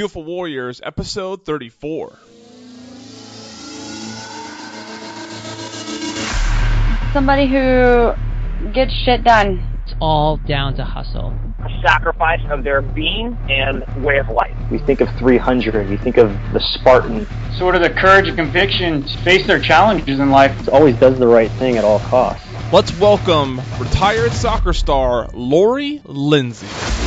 Fuel for Warriors, episode 34. Somebody who gets shit done. It's all down to hustle. A sacrifice of their being and way of life. We think of 300, we think of the Spartan. Sort of the courage and conviction to face their challenges in life. It always does the right thing at all costs. Let's welcome retired soccer star Lori Lindsey.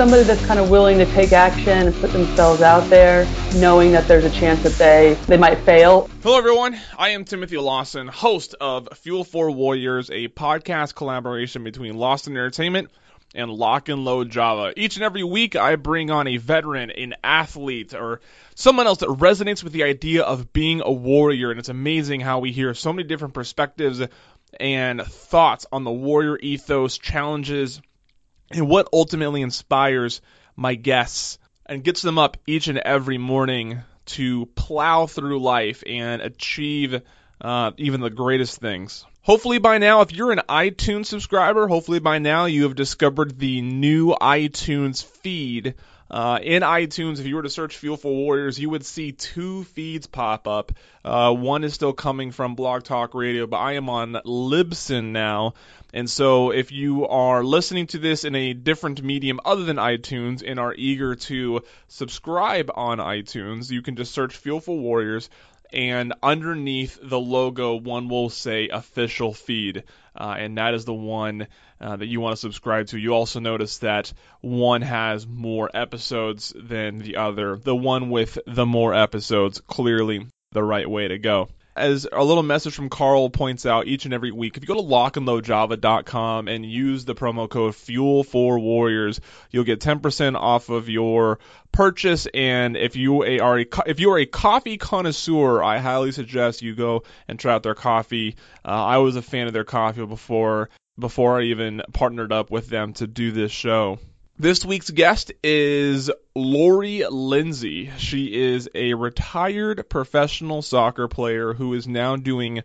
Somebody that's kind of willing to take action and put themselves out there, knowing that there's a chance that they, they might fail. Hello, everyone. I am Timothy Lawson, host of Fuel for Warriors, a podcast collaboration between Lawson Entertainment and Lock and Load Java. Each and every week, I bring on a veteran, an athlete, or someone else that resonates with the idea of being a warrior. And it's amazing how we hear so many different perspectives and thoughts on the warrior ethos, challenges, and what ultimately inspires my guests and gets them up each and every morning to plow through life and achieve uh, even the greatest things. Hopefully, by now, if you're an iTunes subscriber, hopefully by now you have discovered the new iTunes feed. Uh, in iTunes, if you were to search Fuel for Warriors, you would see two feeds pop up. Uh, one is still coming from Blog Talk Radio, but I am on Libsyn now. And so, if you are listening to this in a different medium other than iTunes and are eager to subscribe on iTunes, you can just search Fuel for Warriors and underneath the logo, one will say official feed, uh, and that is the one uh, that you want to subscribe to. You also notice that one has more episodes than the other. The one with the more episodes, clearly the right way to go as a little message from Carl points out each and every week, if you go to lockandloadjava.com and use the promo code Fuel for Warriors, you'll get 10% off of your purchase. And if you are a if you are a coffee connoisseur, I highly suggest you go and try out their coffee. Uh, I was a fan of their coffee before before I even partnered up with them to do this show. This week's guest is Lori Lindsey. She is a retired professional soccer player who is now doing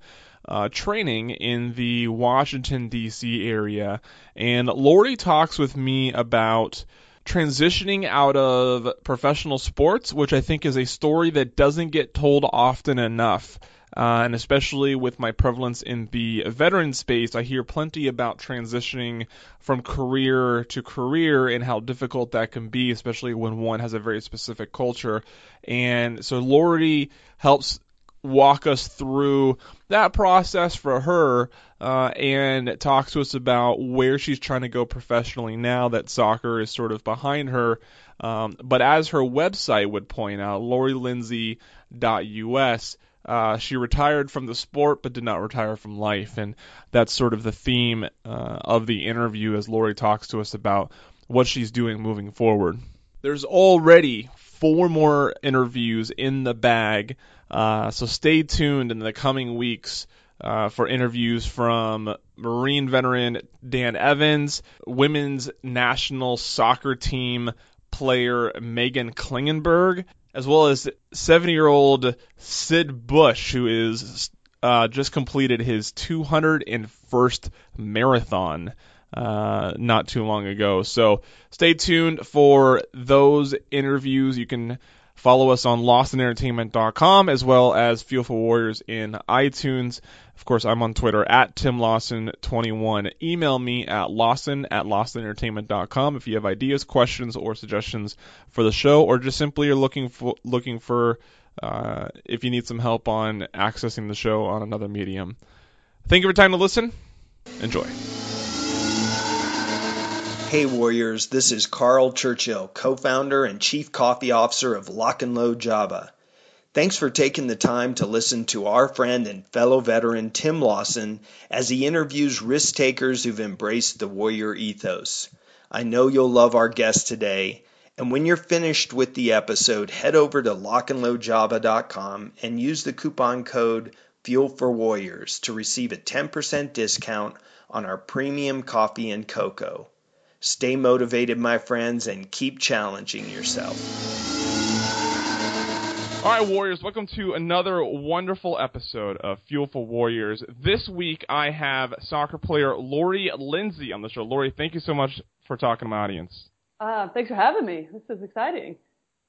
uh, training in the Washington, D.C. area. And Lori talks with me about transitioning out of professional sports, which I think is a story that doesn't get told often enough. Uh, and especially with my prevalence in the veteran space, I hear plenty about transitioning from career to career and how difficult that can be, especially when one has a very specific culture. And so Lori helps walk us through that process for her uh, and talks to us about where she's trying to go professionally now that soccer is sort of behind her. Um, but as her website would point out, lorilindsey.us, uh, she retired from the sport but did not retire from life. And that's sort of the theme uh, of the interview as Lori talks to us about what she's doing moving forward. There's already four more interviews in the bag, uh, so stay tuned in the coming weeks. Uh, for interviews from Marine veteran Dan Evans, women's national soccer team player Meghan Klingenberg, as well as 70 year old Sid Bush, who is uh, just completed his 201st marathon uh, not too long ago. So stay tuned for those interviews. You can follow us on LawsonEntertainment.com as well as Fuel for Warriors in iTunes. Of course, I'm on Twitter at Tim Lawson21. Email me at Lawson at LawsonEntertainment.com if you have ideas, questions, or suggestions for the show, or just simply are looking for looking for uh, if you need some help on accessing the show on another medium. Thank you for time to listen. Enjoy. Hey Warriors, this is Carl Churchill, co-founder and chief coffee officer of Lock and Load Java. Thanks for taking the time to listen to our friend and fellow veteran Tim Lawson as he interviews risk takers who've embraced the warrior ethos. I know you'll love our guest today, and when you're finished with the episode, head over to lockandloadjava.com and use the coupon code Fuel for Warriors to receive a 10% discount on our premium coffee and cocoa. Stay motivated, my friends, and keep challenging yourself. All right, Warriors, welcome to another wonderful episode of Fuel for Warriors. This week I have soccer player Lori Lindsey on the show. Lori, thank you so much for talking to my audience. Uh, thanks for having me. This is exciting.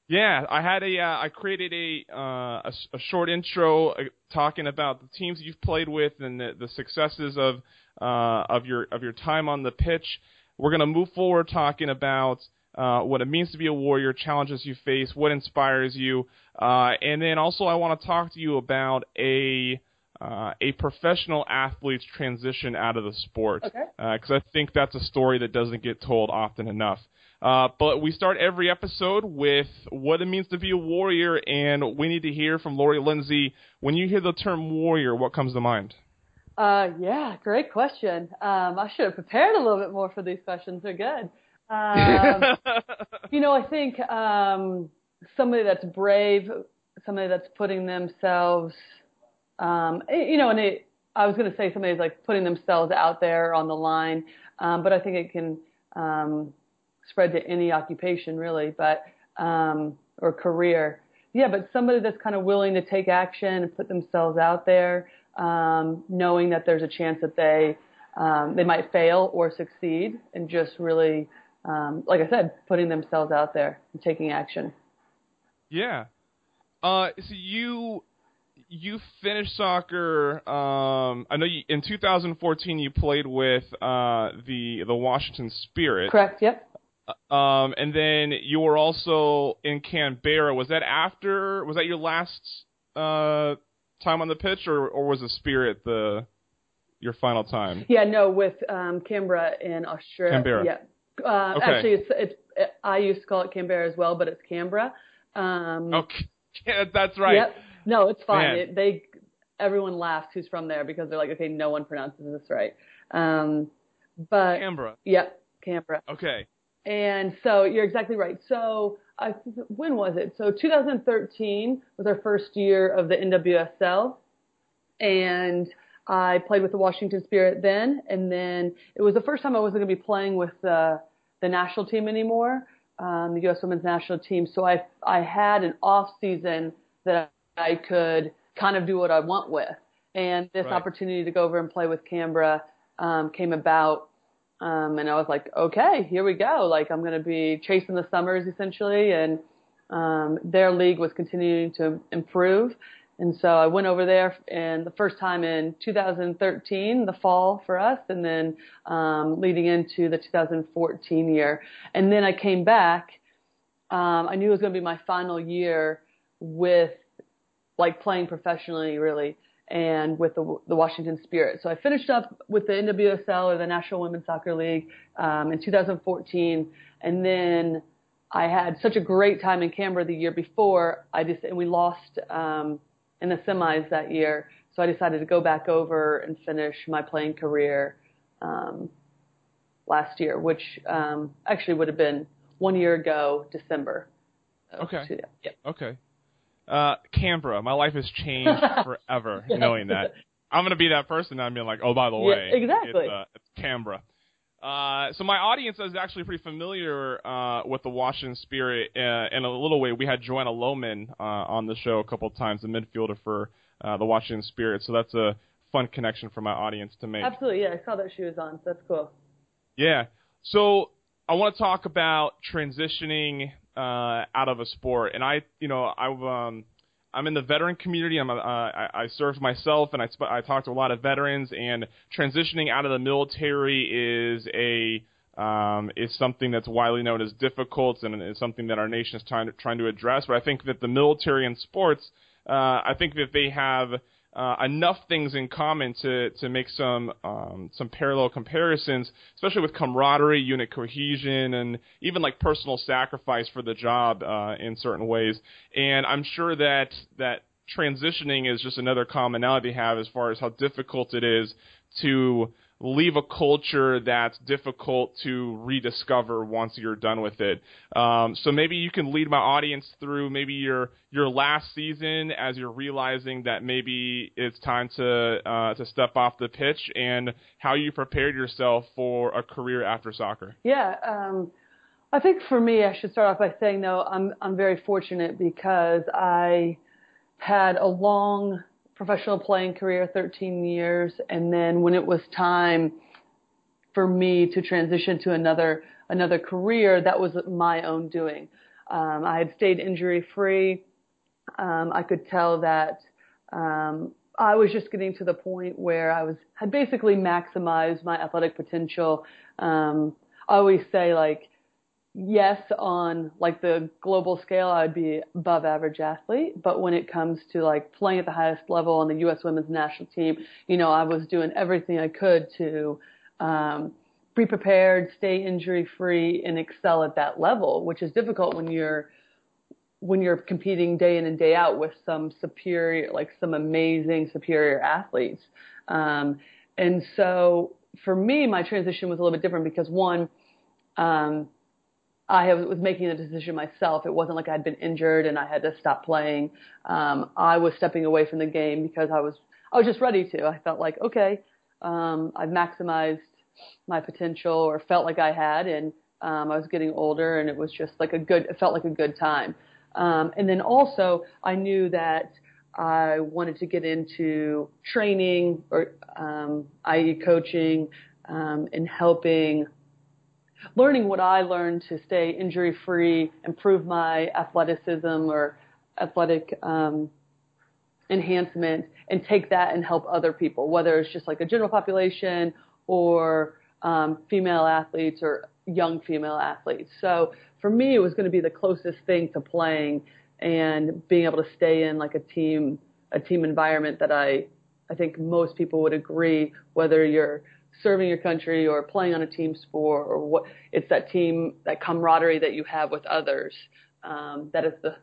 Yeah, I had a uh, I created a, uh, a a short intro uh, talking about the teams you've played with and the, the successes of uh, of your of your time on the pitch. We're gonna move forward talking about uh, what it means to be a warrior, challenges you face, what inspires you, uh, and then also I want to talk to you about a uh, a professional athlete's transition out of the sport Okay. because I think that's a story that doesn't get told often enough. Uh, but we start every episode with what it means to be a warrior, and we need to hear from Lori Lindsey. When you hear the term warrior, what comes to mind? Uh, yeah, great question. Um, I should have prepared a little bit more for these questions. They're good. Um, you know, I think um, somebody that's brave, somebody that's putting themselves, um, you know, and it, I was going to say somebody that's like putting themselves out there on the line, um, but I think it can um, spread to any occupation really, but um, or career. Yeah, but somebody that's kind of willing to take action and put themselves out there, um, knowing that there's a chance that they um, they might fail or succeed, and just really, um, like I said, putting themselves out there and taking action. Yeah. Uh, so you you finished soccer. Um, I know you, in 2014 you played with uh, the the Washington Spirit. Correct. Yep. Um, and then you were also in Canberra. Was that after? Was that your last uh, time on the pitch, or or was the Spirit the your final time? Yeah. No, with um, Canberra in Australia. Canberra. Yeah. Uh, Okay. Actually, it's it's I used to call it Canberra as well, but it's Canberra. Um, Okay, yeah, that's right. Yep. No, it's fine. It, they everyone laughs who's from there because they're like, okay, no one pronounces this right. Um, but Canberra. yep, Canberra. Okay. And so you're exactly right. So I, when was it? So 2013 was our first year of the NWSL, and I played with the Washington Spirit then. And then it was the first time I wasn't going to be playing with the the national team anymore, um, the U.S. Women's National Team. So I I had an off season that I could kind of do what I want with. And this Right. opportunity to go over and play with Canberra um, came about um, and I was like, okay, here we go. Like I'm going to be chasing the summers essentially. And um, their league was continuing to improve. And so I went over there and the first time in 2013, the fall for us, and then um, leading into the 2014 year. And then I came back. Um, I knew it was going to be my final year with like playing professionally really and with the, the Washington Spirit. So I finished up with the NWSL or the National Women's Soccer League um, in 2014, and then I had such a great time in Canberra the year before. I just and we lost um, in the semis that year, so I decided to go back over and finish my playing career um, last year, which um, actually would have been one year ago, December. Okay. yeah. Okay. Uh, Canberra. My life has changed forever knowing that. I'm gonna be that person. I'm being like, oh, by the Yeah, way, exactly. It's, uh, it's Canberra. Uh, so my audience is actually pretty familiar uh, with the Washington Spirit. Uh, in a little way, we had Joanna Lohman uh, on the show a couple of times, the midfielder for uh, the Washington Spirit. So that's a fun connection for my audience to make. Absolutely, yeah. I saw that she was on. So that's cool. Yeah. So I want to talk about transitioning uh, out of a sport, and I, you know, I've um, I'm in the veteran community. I'm uh, I, I served myself, and I sp- I talk to a lot of veterans, and transitioning out of the military is a um, is something that's widely known as difficult, and is something that our nation is trying to, trying to address. But I think that the military and sports, uh, I think that they have uh, enough things in common to to make some um, some parallel comparisons, especially with camaraderie, unit cohesion, and even like personal sacrifice for the job uh, in certain ways. And I'm sure that that transitioning is just another commonality they have as far as how difficult it is to leave a culture that's difficult to rediscover once you're done with it. Um, so maybe you can lead my audience through maybe your your last season as you're realizing that maybe it's time to uh, to step off the pitch and how you prepared yourself for a career after soccer. Yeah, um, I think for me, I should start off by saying though I'm I'm very fortunate because I had a long professional playing career, 13 years, and then when it was time for me to transition to another another career, that was my own doing. Um, I had stayed injury free. Um, I could tell that um, I was just getting to the point where I was had basically maximized my athletic potential. Um, I always say like, yes, on like the global scale, I'd be above average athlete, but when it comes to like playing at the highest level on the U.S. Women's National Team, you know, I was doing everything I could to um, be prepared, stay injury free, and excel at that level, which is difficult when you're when you're competing day in and day out with some superior, like some amazing superior athletes. Um, and so for me, my transition was a little bit different because one, um, I was making the decision myself. It wasn't like I'd been injured and I had to stop playing. Um, I was stepping away from the game because I was, I was just ready to. I felt like, okay, um, I've maximized my potential or felt like I had, and um, I was getting older, and it was just like a good. It felt like a good time. Um, and then also, I knew that I wanted to get into training or, um, i.e., coaching um, and helping, learning what I learned to stay injury free, improve my athleticism or athletic um, enhancement, and take that and help other people, whether it's just like a general population or um, female athletes or young female athletes. So for me, it was going to be the closest thing to playing and being able to stay in like a team, a team environment that I, I think most people would agree, whether you're serving your country or playing on a team sport or what, it's that team, that camaraderie that you have with others. Um, that is the,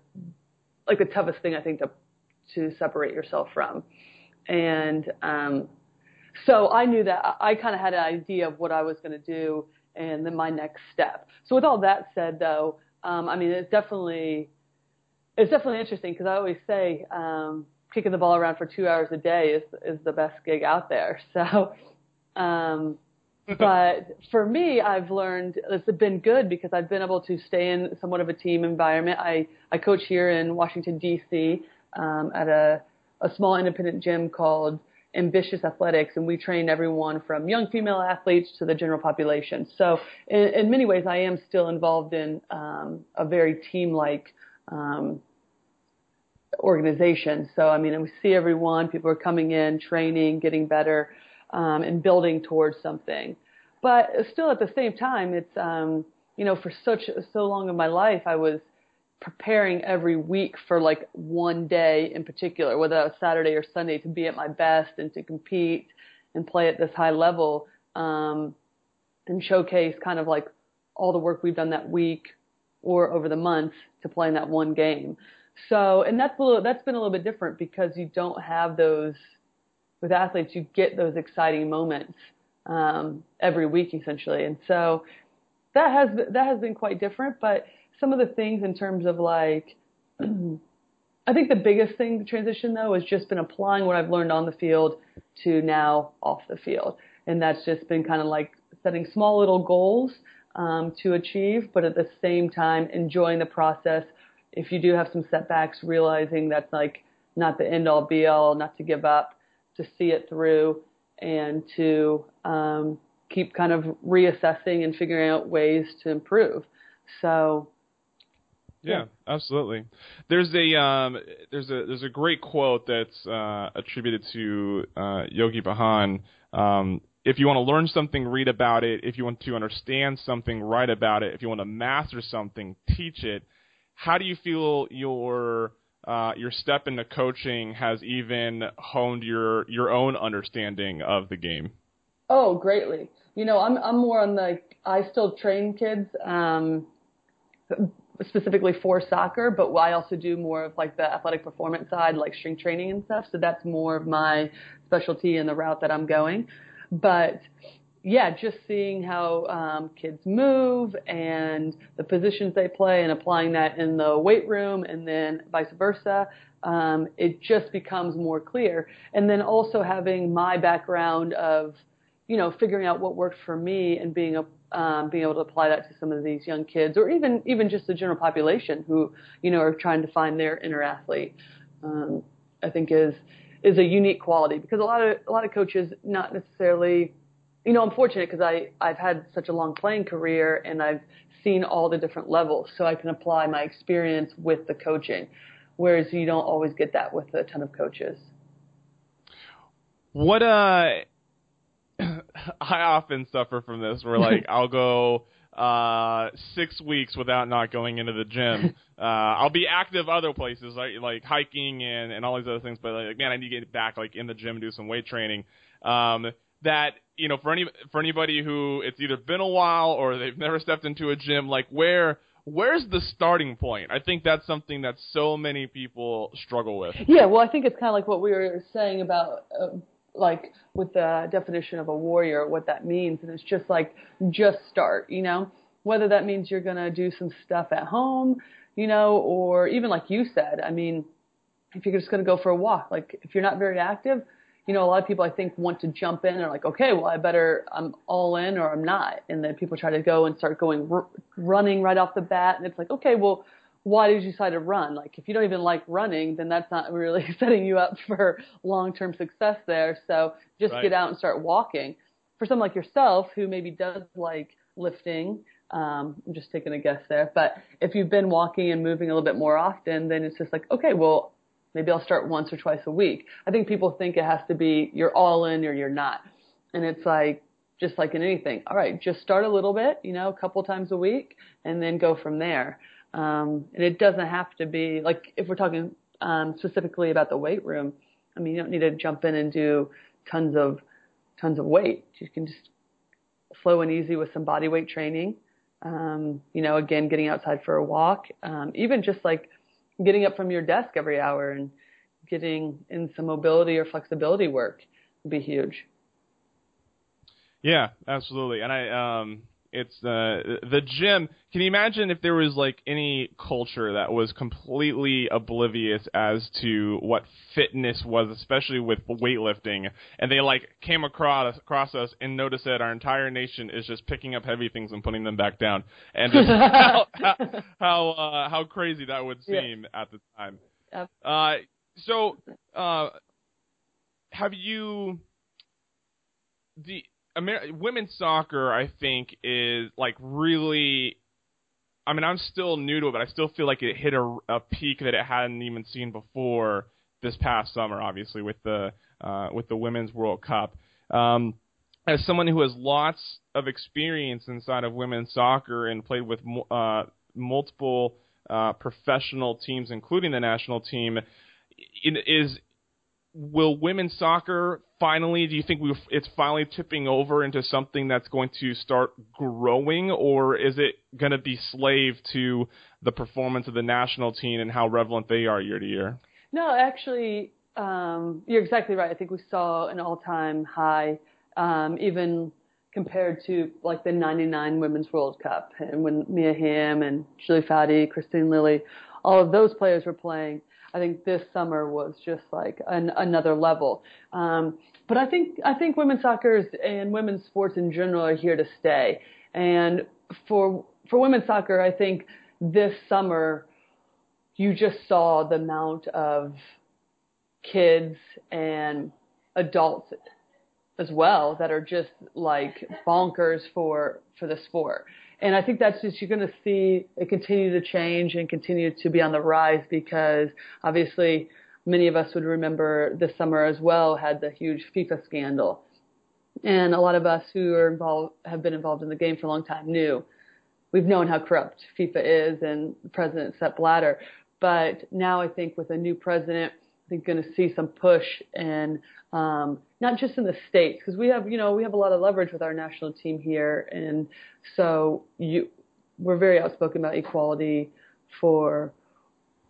like the toughest thing I think to, to separate yourself from. And, um, so I knew that I kind of had an idea of what I was going to do and then my next step. So with all that said, though, um, I mean, it's definitely it's definitely interesting because I always say um, kicking the ball around for two hours a day is is the best gig out there. So, um, but for me, I've learned it's been good because I've been able to stay in somewhat of a team environment. I I coach here in Washington D.C. Um, at a a small independent gym called ambitious athletics and we train everyone from young female athletes to the general population. So in, in many ways, I am still involved in um, a very team-like um, organization. So I mean, we see everyone, people are coming in, training, getting better, um, and building towards something. But still, at the same time, it's um, you know, for such so long of my life, I was preparing every week for like one day in particular, whether that was Saturday or Sunday, to be at my best and to compete and play at this high level um, and showcase kind of like all the work we've done that week or over the months to play in that one game. So, and that's a little, that's been a little bit different because you don't have those with athletes. You get those exciting moments um, every week essentially, and so that has that has been quite different, but some of the things in terms of like, I think the biggest thing to transition though has just been applying what I've learned on the field to now off the field. And that's just been kind of like setting small little goals um, to achieve, but at the same time enjoying the process. If you do have some setbacks, realizing that's like not the end all be all, not to give up, to see it through, and to um, keep kind of reassessing and figuring out ways to improve. So yeah, absolutely. There's a um, there's a there's a great quote that's uh, attributed to uh, Yogi Bhajan. Um, if you want to learn something, read about it. If you want to understand something, write about it. If you want to master something, teach it. How do you feel your uh, your step into coaching has even honed your your own understanding of the game? Oh, greatly. You know, I'm I'm more on the I still train kids. Um, specifically for soccer, but I also do more of like the athletic performance side, like strength training and stuff. So that's more of my specialty and the route that I'm going. But yeah, just seeing how um, kids move and the positions they play and applying that in the weight room and then vice versa, um, it just becomes more clear. And then also having my background of, you know, figuring out what worked for me and being a um, being able to apply that to some of these young kids, or even even just the general population who you know are trying to find their inner athlete, um, I think is is a unique quality because a lot of a lot of coaches not necessarily you know, I'm fortunate because I I've had such a long playing career and I've seen all the different levels, so I can apply my experience with the coaching, whereas you don't always get that with a ton of coaches. What uh I often suffer from this where like I'll go uh six weeks without not going into the gym. Uh I'll be active other places like like hiking and and all these other things, but like man, I need to get back like in the gym and do some weight training. Um that you know for any for anybody who it's either been a while or they've never stepped into a gym, like where where's the starting point? I think that's something that so many people struggle with. Yeah, well, I think it's kind of like what we were saying about uh, like with the definition of a warrior, what that means, and it's just like just start, you know, whether that means you're gonna do some stuff at home, you know, or even like you said, I mean, if you're just gonna go for a walk, like if you're not very active, you know, a lot of people I think want to jump in and are like, okay, well, I better I'm all in or I'm not, and then people try to go and start going r- running right off the bat, and it's like, okay, well why did you decide to run? Like, if you don't even like running, then that's not really setting you up for long-term success there. So just Right. get out and start walking. For someone like yourself who maybe does like lifting, um, I'm just taking a guess there, but if you've been walking and moving a little bit more often, then it's just like, okay, well, maybe I'll start once or twice a week. I think people think it has to be you're all in or you're not. And it's like, just like in anything, all right, just start a little bit, you know, a couple times a week and then go from there. Um, and it doesn't have to be like if we're talking um, specifically about the weight room. I mean, you don't need to jump in and do tons of tons of weight. You can just slow and easy with some body weight training. Um, you know, again, getting outside for a walk, um, even just like getting up from your desk every hour and getting in some mobility or flexibility work would be huge. Yeah, absolutely. And I um it's uh the gym. Can you imagine if there was like any culture that was completely oblivious as to what fitness was, especially with weightlifting, and they like came across across us and noticed that our entire nation is just picking up heavy things and putting them back down, and just how how how, uh, how crazy that would Yeah. seem at the time. Uh, so uh, have you the Amer- women's soccer, I think, is like really. I mean, I'm still new to it, but I still feel like it hit a, a peak that it hadn't even seen before this past summer. Obviously, with the uh, with the Women's World Cup. Um, as someone who has lots of experience inside of women's soccer and played with uh, multiple uh, professional teams, including the national team, is will women's soccer finally do you think it's finally tipping over into something that's going to start growing or is it going to be slave to the performance of the national team and how relevant they are year to year No, actually, um, you're exactly right. I think we saw an all-time high, um, even compared to like the '99 Women's World Cup, and when Mia Hamm and Julie Foudy, Kristine Lilly, all of those players were playing. I think this summer was just like an, another level. Um, but I think I think women's soccer and women's sports in general are here to stay. And for for women's soccer, I think this summer you just saw the amount of kids and adults as well that are just like bonkers for for the sport. And I think that's just you're going to see it continue to change and continue to be on the rise because obviously many of us would remember this summer as well had the huge FIFA scandal. And a lot of us who are involved have been involved in the game for a long time knew we've known how corrupt FIFA is and President Sepp Blatter. But now I think with a new president, I think going to see some push and um, not just in the states because we have you know we have a lot of leverage with our national team here, and so you we're very outspoken about equality for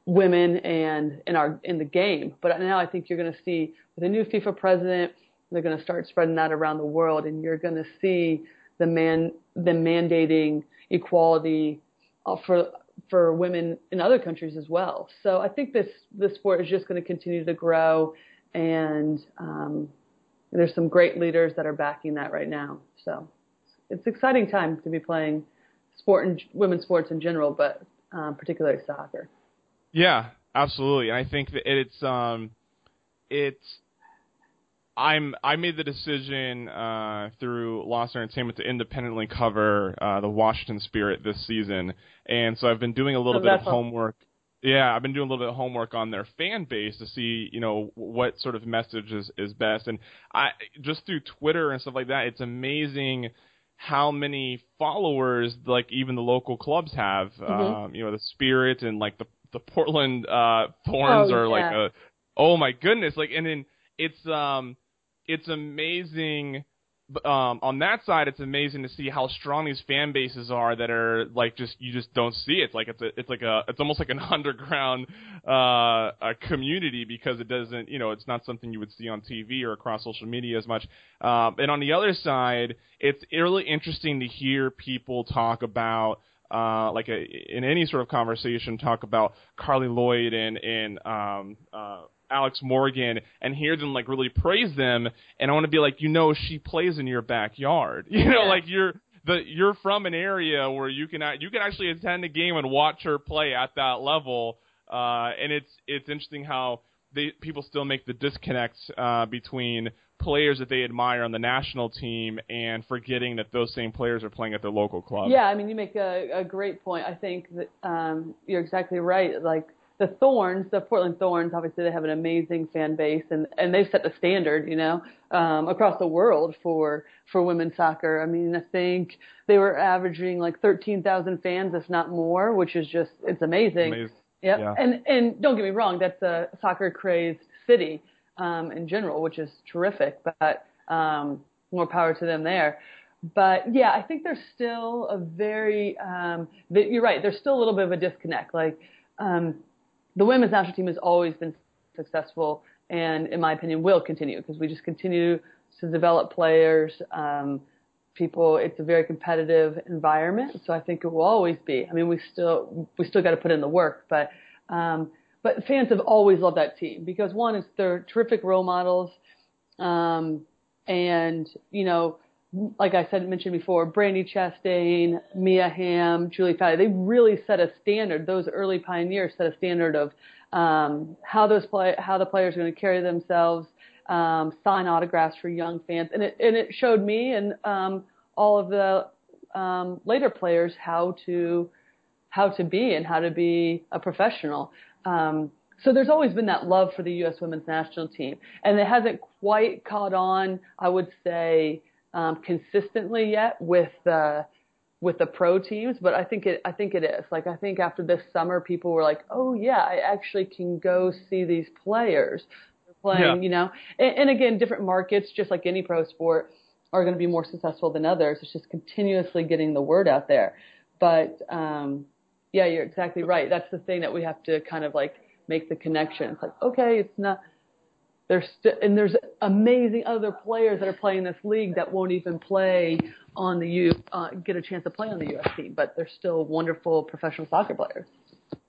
women and in our in the game. But now I think you're going to see with a new FIFA president, they're going to start spreading that around the world, and you're going to see the man the mandating equality uh, for for women in other countries as well. So I think this this sport is just going to continue to grow, and um, there's some great leaders that are backing that right now. So it's an exciting time to be playing sport and women's sports in general, but um, particularly soccer. Yeah, absolutely. And I think that it's um it's I'm I made the decision uh, through Lawson Entertainment to independently cover uh, the Washington Spirit this season, and so I've been doing a little bit of awesome. Yeah, I've been doing a little bit of homework on their fan base to see, you know, what sort of message is, is best. And I just through Twitter and stuff like that, it's amazing how many followers like even the local clubs have. Mm-hmm. Um, you know, the Spirit and like the the Portland uh, Thorns Oh, are like a oh my goodness, like and then it's um it's amazing um on that side it's amazing to see how strong these fan bases are that are like just you just don't see it. It's like it's a it's like a it's almost like an underground uh a community because it doesn't you know it's not something you would see on TV or across social media as much. Um and on the other side it's really interesting to hear people talk about uh, like a, in any sort of conversation, talk about Carli Lloyd and and um, uh, Alex Morgan, and hear them like really praise them. And I want to be like, you know, she plays in your backyard. You know, Yeah. like you're the you're from an area where you can you can actually attend a game and watch her play at that level. Uh, and it's it's interesting how they people still make the disconnect uh, between players that they admire on the national team and forgetting that those same players are playing at their local club. Yeah, I mean, you make a, a great point. I think that um, you're exactly right. Like the Thorns, the Portland Thorns, obviously they have an amazing fan base, and and they've set the standard, you know, um, across the world for for women's soccer. I mean, I think they were averaging like 13,000 fans, if not more, which is just it's amazing. Amazing. Yep. Yeah. And and don't get me wrong, that's a soccer crazed city um, in general, which is terrific. But um, more power to them there. But yeah, I think there's still a very um, you're right. There's still a little bit of a disconnect. Like um, the women's national team has always been successful, and in my opinion, will continue because we just continue to develop players. Um, people, it's a very competitive environment, so I think it will always be. I mean, we still we still got to put in the work, but um, but fans have always loved that team because one is they're terrific role models, um, and you know, like I said mentioned before, Brandi Chastain, Mia Hamm, Julie Foudy, they really set a standard. Those early pioneers set a standard of um, how those play, how the players are going to carry themselves, um, sign autographs for young fans, and it and it showed me and um, all of the um, later players how to how to be and how to be a professional. Um, so there's always been that love for the U.S. women's national team, and it hasn't quite caught on, I would say, um, consistently yet with the with the pro teams. But I think it I think it is. Like I think after this summer, people were like, oh yeah, I actually can go see these players They're playing. Yeah. You know, and, and again, different markets, just like any pro sport, are going to be more successful than others. It's just continuously getting the word out there. But um, yeah, you're exactly right. That's the thing that we have to kind of like make the connection. It's like, okay, it's not. There's st- and there's amazing other players that are playing this league that won't even play on the U uh, get a chance to play on the U.S. team, but they're still wonderful professional soccer players.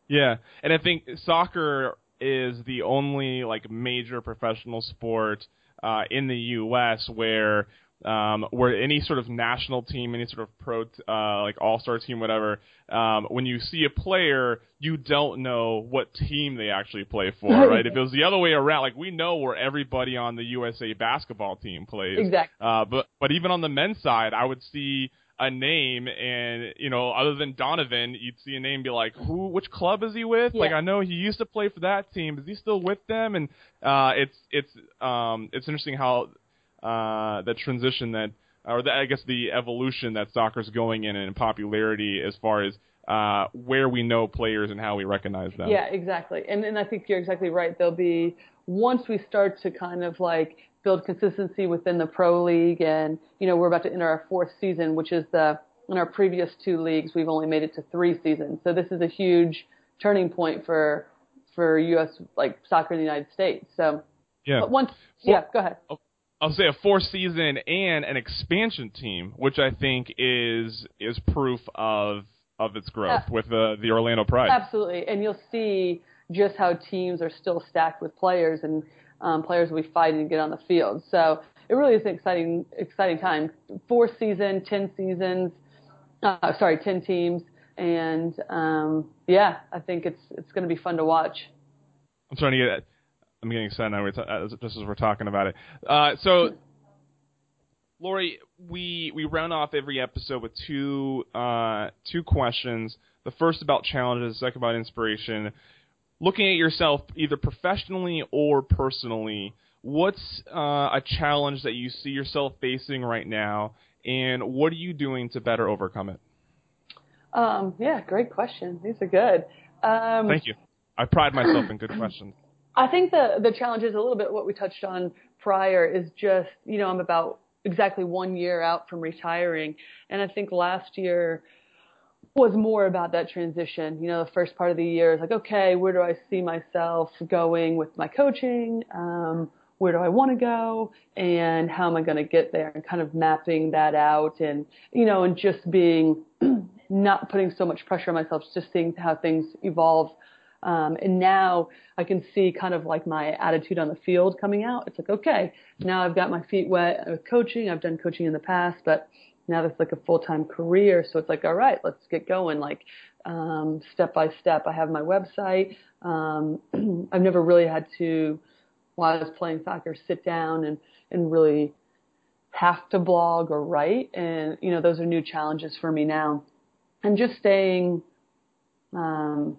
Yeah, and I think soccer is the only like major professional sport uh, in the U.S. where um, where any sort of national team, any sort of pro, uh, like all star team, whatever, um, when you see a player, you don't know what team they actually play for, right? if it was the other way around, like we know where everybody on the USA basketball team plays. Exactly. Uh, but but even on the men's side, I would see a name and you know other than Donovan, you'd see a name be like, who? Which club is he with? Like I know he used to play for that team. Is he still with them? And uh, it's it's um it's interesting how uh that transition that or the, I guess the evolution that soccer's going in in popularity as far as uh where we know players and how we recognize them. Yeah, exactly. And and I think you're exactly right. There'll be once we start to kind of like build consistency within the pro league and you know, we're about to enter our fourth season, which is the in our previous two leagues we've only made it to three seasons. So this is a huge turning point for for US like soccer in the United States. So Yeah. but once Well- yeah, go ahead. I'll say a fourth season and an expansion team, which I think is is proof of of its growth Yeah. with the the Orlando Pride. Absolutely, and you'll see just how teams are still stacked with players, and um, players will be fighting to get on the field. So it really is an exciting, exciting time. Four season, ten seasons, uh, sorry, ten teams, and um, yeah, I think it's it's going to be fun to watch. I'm trying to get I'm getting excited now. We're ta- just as we're talking about it. Uh, so, Lori, we we round off every episode with two uh, two questions. The first about challenges, the second about inspiration. Looking at yourself either professionally or personally, what's uh, a challenge that you see yourself facing right now, and what are you doing to better overcome it? Um, yeah, great question. These are good. Um, Thank you. I pride myself in good questions. I think the the challenge is a little bit what we touched on prior is just you know I'm about exactly one year out from retiring, and I think last year was more about that transition. You know, the first part of the year is like, okay, where do I see myself going with my coaching? Um, where do I want to go? And how am I going to get there? And kind of mapping that out and, you know, and just being not putting so much pressure on myself, just seeing how things evolve. Um, and now I can see kind of like my attitude on the field coming out. It's like, okay, now I've got my feet wet with coaching. I've done coaching in the past, but now that's like a full-time career. So it's like, all right, let's get going. Like, um, step by step. I have my website. Um, I've never really had to, while I was playing soccer, sit down and, and really have to blog or write. And, you know, those are new challenges for me now. And just staying, um,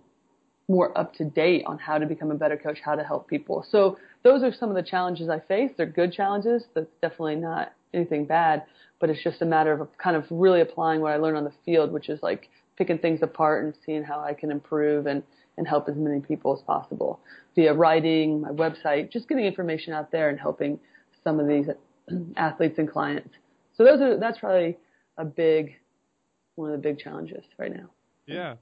more up to date on how to become a better coach, how to help people. So those are some of the challenges I face. They're good challenges. That's definitely not anything bad, but it's just a matter of kind of really applying what I learned on the field, which is like picking things apart and seeing how I can improve and, and help as many people as possible via writing, my website, just getting information out there and helping some of these athletes and clients. So those are, that's probably a big, one of the big challenges right now. Yeah.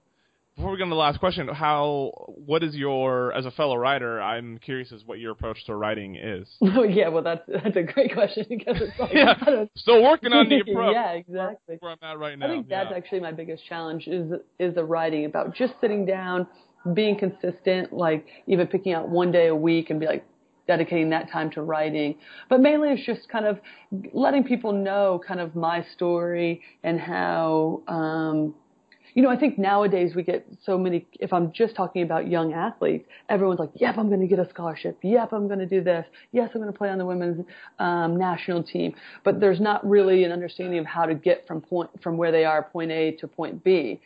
Before we get on the last question, how what is your as a fellow writer? I'm curious as what your approach to writing is. Oh yeah, well that's that's a great question because it's like yeah, still working on the approach. yeah, exactly. Where I'm at right now. I think that's yeah. actually my biggest challenge is is the writing about just sitting down, being consistent, like even picking out one day a week and be like dedicating that time to writing. But mainly it's just kind of letting people know kind of my story and how um you know, I think nowadays we get so many, if I'm just talking about young athletes, everyone's like, yep, I'm going to get a scholarship. Yep, I'm going to do this. Yes, I'm going to play on the women's um, national team. But there's not really an understanding of how to get from point, from where they are, point A to point B.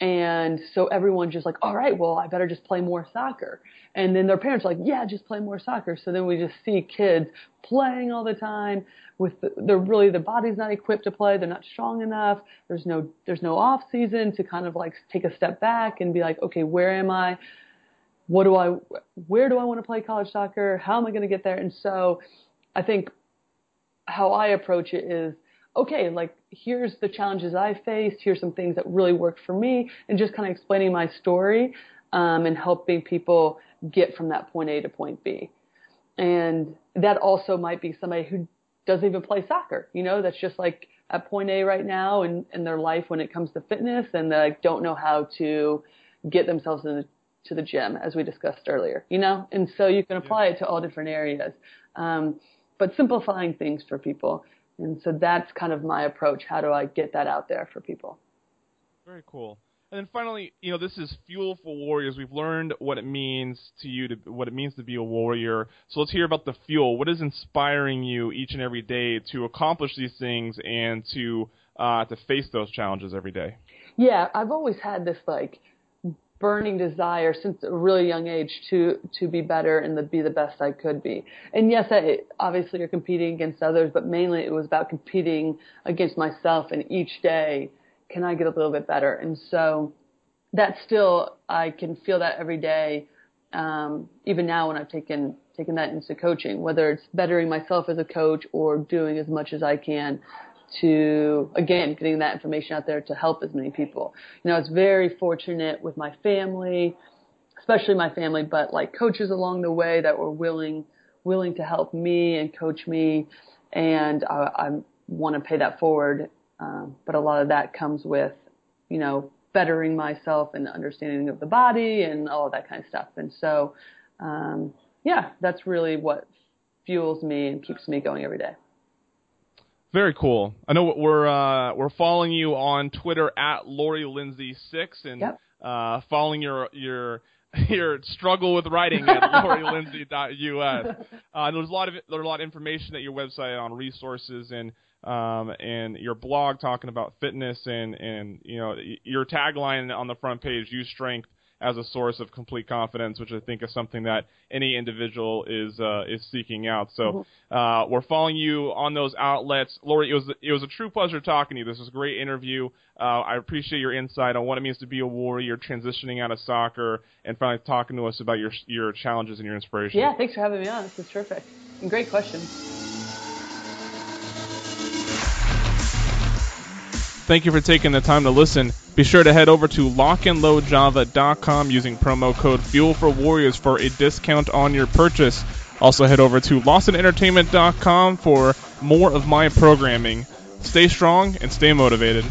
And so everyone's just like, all right, well, I better just play more soccer. And then their parents are like, yeah, just play more soccer. So then we just see kids playing all the time with the, they're really, the body's not equipped to play. They're not strong enough. There's no, there's no off season to kind of like take a step back and be like, okay, where am I? What do I, where do I want to play college soccer? How am I going to get there? And so I think how I approach it is, okay, like here's the challenges I faced. Here's some things that really worked for me, and just kind of explaining my story um, and helping people get from that point A to point B. And that also might be somebody who doesn't even play soccer. You know, that's just like at point A right now in, in their life when it comes to fitness, and they like, don't know how to get themselves in the, to the gym, as we discussed earlier. You know, and so you can apply it to all different areas. Um, but simplifying things for people. And so that's kind of my approach. How do I get that out there for people? Very cool. And then finally, you know, this is Fuel for Warriors. We've learned what it means to you to what it means to be a warrior. So let's hear about the fuel. What is inspiring you each and every day to accomplish these things and to uh, to face those challenges every day? Yeah, I've always had this like burning desire since a really young age to to be better and to be the best I could be. And yes, I, obviously you're competing against others, but mainly it was about competing against myself. And each day, can I get a little bit better? And so that still I can feel that every day. Um, even now when I've taken taken that into coaching, whether it's bettering myself as a coach or doing as much as I can to again getting that information out there to help as many people. You know, I was very fortunate with my family, especially my family, but like coaches along the way that were willing willing to help me and coach me, and I, I want to pay that forward. Um, but a lot of that comes with, you know, bettering myself and understanding of the body and all of that kind of stuff. And so, um, yeah, that's really what fuels me and keeps me going every day. Very cool. I know we're uh, we're following you on Twitter at Lori Lindsey six and Yep. uh, following your your your struggle with writing at lorilindsey.us. Uh, there's a lot of there's a lot of information at your website on resources and um, and your blog talking about fitness and and you know your tagline on the front page, use strength as a source of complete confidence, which I think is something that any individual is uh, is seeking out. So uh, we're following you on those outlets, Lori. It was it was a true pleasure talking to you. This was a great interview. Uh, I appreciate your insight on what it means to be a warrior, transitioning out of soccer, and finally talking to us about your your challenges and your inspiration. Yeah, thanks for having me on. This was terrific. And great questions. Thank you for taking the time to listen. Be sure to head over to lockandloadjava.com using promo code Fuel for Warriors for a discount on your purchase. Also head over to lawsonentertainment.com for more of my programming. Stay strong and stay motivated.